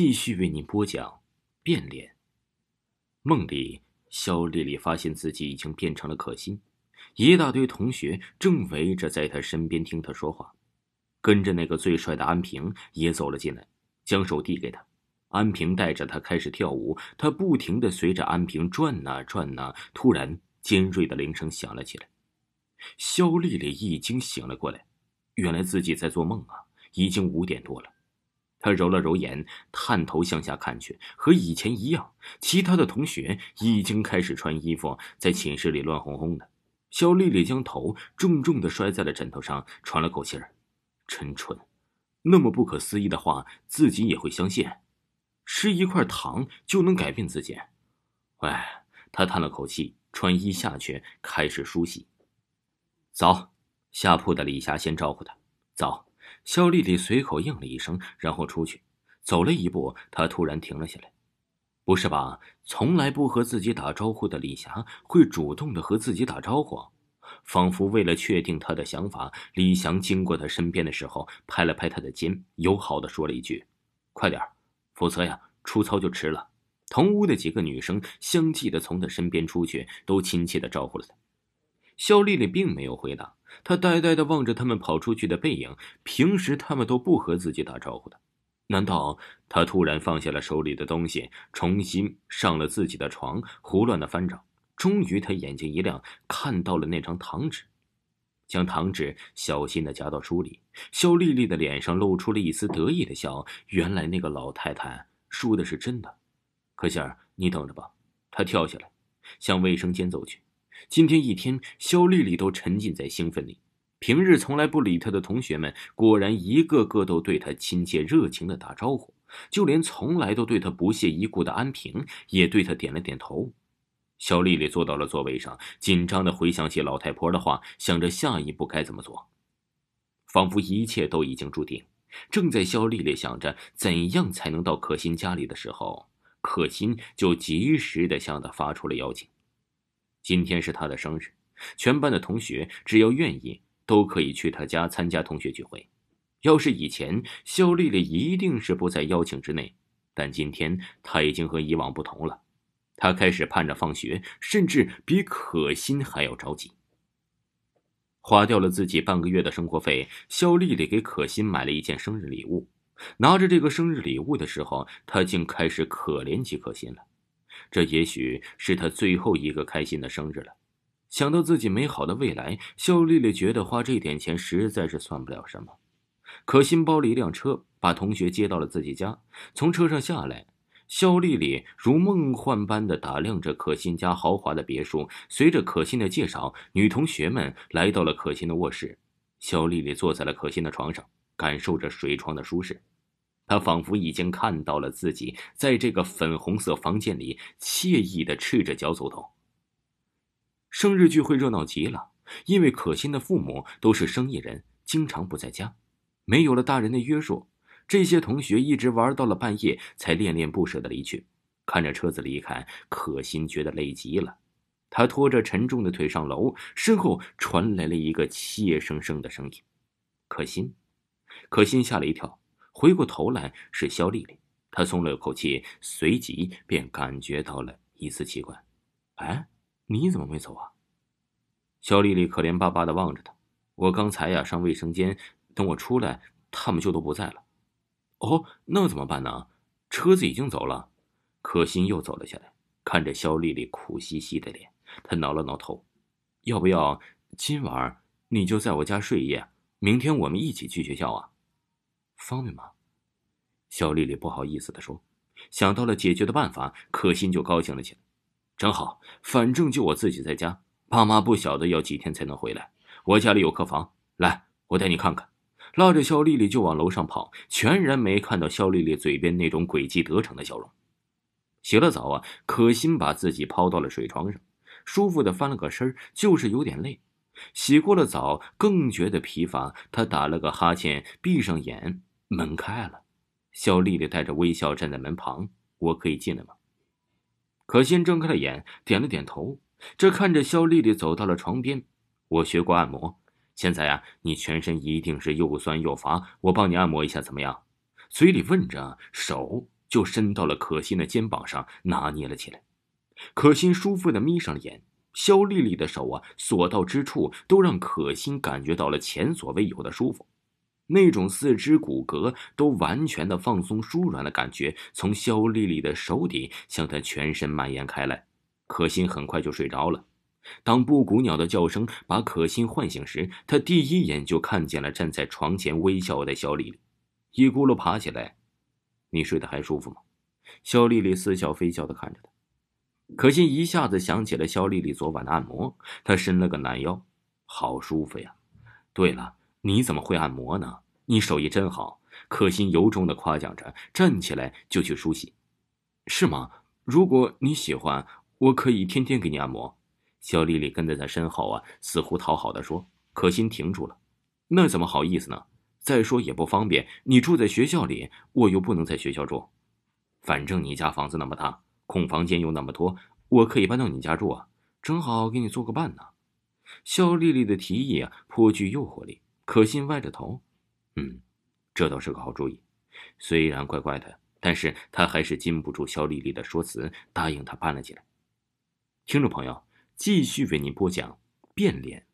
继续为您播讲变脸。梦里，肖丽丽发现自己已经变成了可心，一大堆同学正围着在她身边听她说话。跟着那个最帅的安平也走了进来，将手递给她。安平带着她开始跳舞，她不停的随着安平转呐转呐。突然，尖锐的铃声响了起来，肖丽丽一惊醒了过来，原来自己在做梦啊！已经五点多了。他揉了揉眼，探头向下看去，和以前一样，其他的同学已经开始穿衣服，在寝室里乱哄哄的。肖丽丽将头重重的摔在了枕头上，喘了口气儿，真蠢，那么不可思议的话，自己也会相信？吃一块糖就能改变自己？哎，他叹了口气，穿衣下去，开始梳洗。早，下铺的李霞先招呼他，早。肖丽丽随口应了一声，然后出去，走了一步，她突然停了下来。不是吧？从来不和自己打招呼的李霞会主动的和自己打招呼？仿佛为了确定他的想法，李翔经过他身边的时候，拍了拍他的肩，友好的说了一句：“快点否则呀，出操就迟了。”同屋的几个女生相继的从他身边出去，都亲切的招呼了他。肖丽丽并没有回答。她呆呆的望着他们跑出去的背影，平时他们都不和自己打招呼的，难道她突然放下了手里的东西，重新上了自己的床，胡乱的翻找？终于，她眼睛一亮，看到了那张糖纸，将糖纸小心的夹到书里。肖丽丽的脸上露出了一丝得意的笑，原来那个老太太说的是真的。可心儿，你等着吧。她跳下来，向卫生间走去。今天一天，肖丽丽都沉浸在兴奋里。平日从来不理她的同学们，果然一个个都对她亲切热情的打招呼。就连从来都对她不屑一顾的安平，也对她点了点头。肖丽丽坐到了座位上，紧张的回想起老太婆的话，想着下一步该怎么做。仿佛一切都已经注定。正在肖丽丽想着怎样才能到可心家里的时候，可心就及时的向她发出了邀请。今天是他的生日，全班的同学只要愿意，都可以去他家参加同学聚会。要是以前，肖丽丽一定是不在邀请之内，但今天她已经和以往不同了。她开始盼着放学，甚至比可心还要着急。花掉了自己半个月的生活费，肖丽丽给可心买了一件生日礼物。拿着这个生日礼物的时候，她竟开始可怜起可心了。这也许是他最后一个开心的生日了。想到自己美好的未来，肖丽丽觉得花这点钱实在是算不了什么。可心包了一辆车，把同学接到了自己家。从车上下来，肖丽丽如梦幻般的打量着可心家豪华的别墅。随着可心的介绍，女同学们来到了可心的卧室。肖丽丽坐在了可心的床上，感受着水床的舒适。他仿佛已经看到了自己在这个粉红色房间里惬意的赤着脚走动。生日聚会热闹极了，因为可心的父母都是生意人，经常不在家，没有了大人的约束，这些同学一直玩到了半夜才恋恋不舍的离去。看着车子离开，可心觉得累极了，他拖着沉重的腿上楼，身后传来了一个怯生生的声音：“可心。”可心吓了一跳。回过头来是肖丽丽，她松了口气，随即便感觉到了一丝奇怪。哎，你怎么没走啊？肖丽丽可怜巴巴的望着他。我刚才呀上卫生间，等我出来，他们就都不在了。哦，那怎么办呢？车子已经走了。可心又走了下来，看着肖丽丽苦兮兮的脸，她挠了挠头。要不要今晚你就在我家睡一夜，明天我们一起去学校啊？方便吗？肖丽丽不好意思的说。想到了解决的办法，可心就高兴了起来。正好，反正就我自己在家，爸妈不晓得要几天才能回来。我家里有客房，来，我带你看看。拉着肖丽丽就往楼上跑，全然没看到肖丽丽嘴边那种诡计得逞的笑容。洗了澡啊，可心把自己抛到了水床上，舒服的翻了个身就是有点累。洗过了澡，更觉得疲乏，她打了个哈欠，闭上眼。门开了，肖丽丽带着微笑站在门旁。我可以进来吗？可心睁开了眼，点了点头。这看着肖丽丽走到了床边。我学过按摩，现在呀，你全身一定是又酸又乏，我帮你按摩一下怎么样？嘴里问着，手就伸到了可心的肩膀上，拿捏了起来。可心舒服的眯上了眼，肖丽丽的手啊，所到之处都让可心感觉到了前所未有的舒服。那种四肢骨骼都完全的放松舒软的感觉，从肖丽丽的手底向她全身蔓延开来。可心很快就睡着了。当布谷鸟的叫声把可心唤醒时，她第一眼就看见了站在床前微笑的肖丽丽，一咕噜爬起来：“你睡得还舒服吗？”肖丽丽似笑非笑的看着他。可心一下子想起了肖丽丽昨晚的按摩，她伸了个懒腰，好舒服呀。对了。你怎么会按摩呢？你手艺真好，可心由衷的夸奖着，站起来就去梳洗。是吗？如果你喜欢，我可以天天给你按摩。肖丽丽跟在他身后啊，似乎讨好的说。可心停住了，那怎么好意思呢？再说也不方便，你住在学校里，我又不能在学校住。反正你家房子那么大，空房间又那么多，我可以搬到你家住啊，正好给你做个伴呢。肖丽丽的提议啊，颇具诱惑力。可心歪着头，嗯，这倒是个好主意。虽然怪怪的，但是他还是禁不住肖丽丽的说辞，答应她搬了进来。听众朋友，继续为您播讲变脸。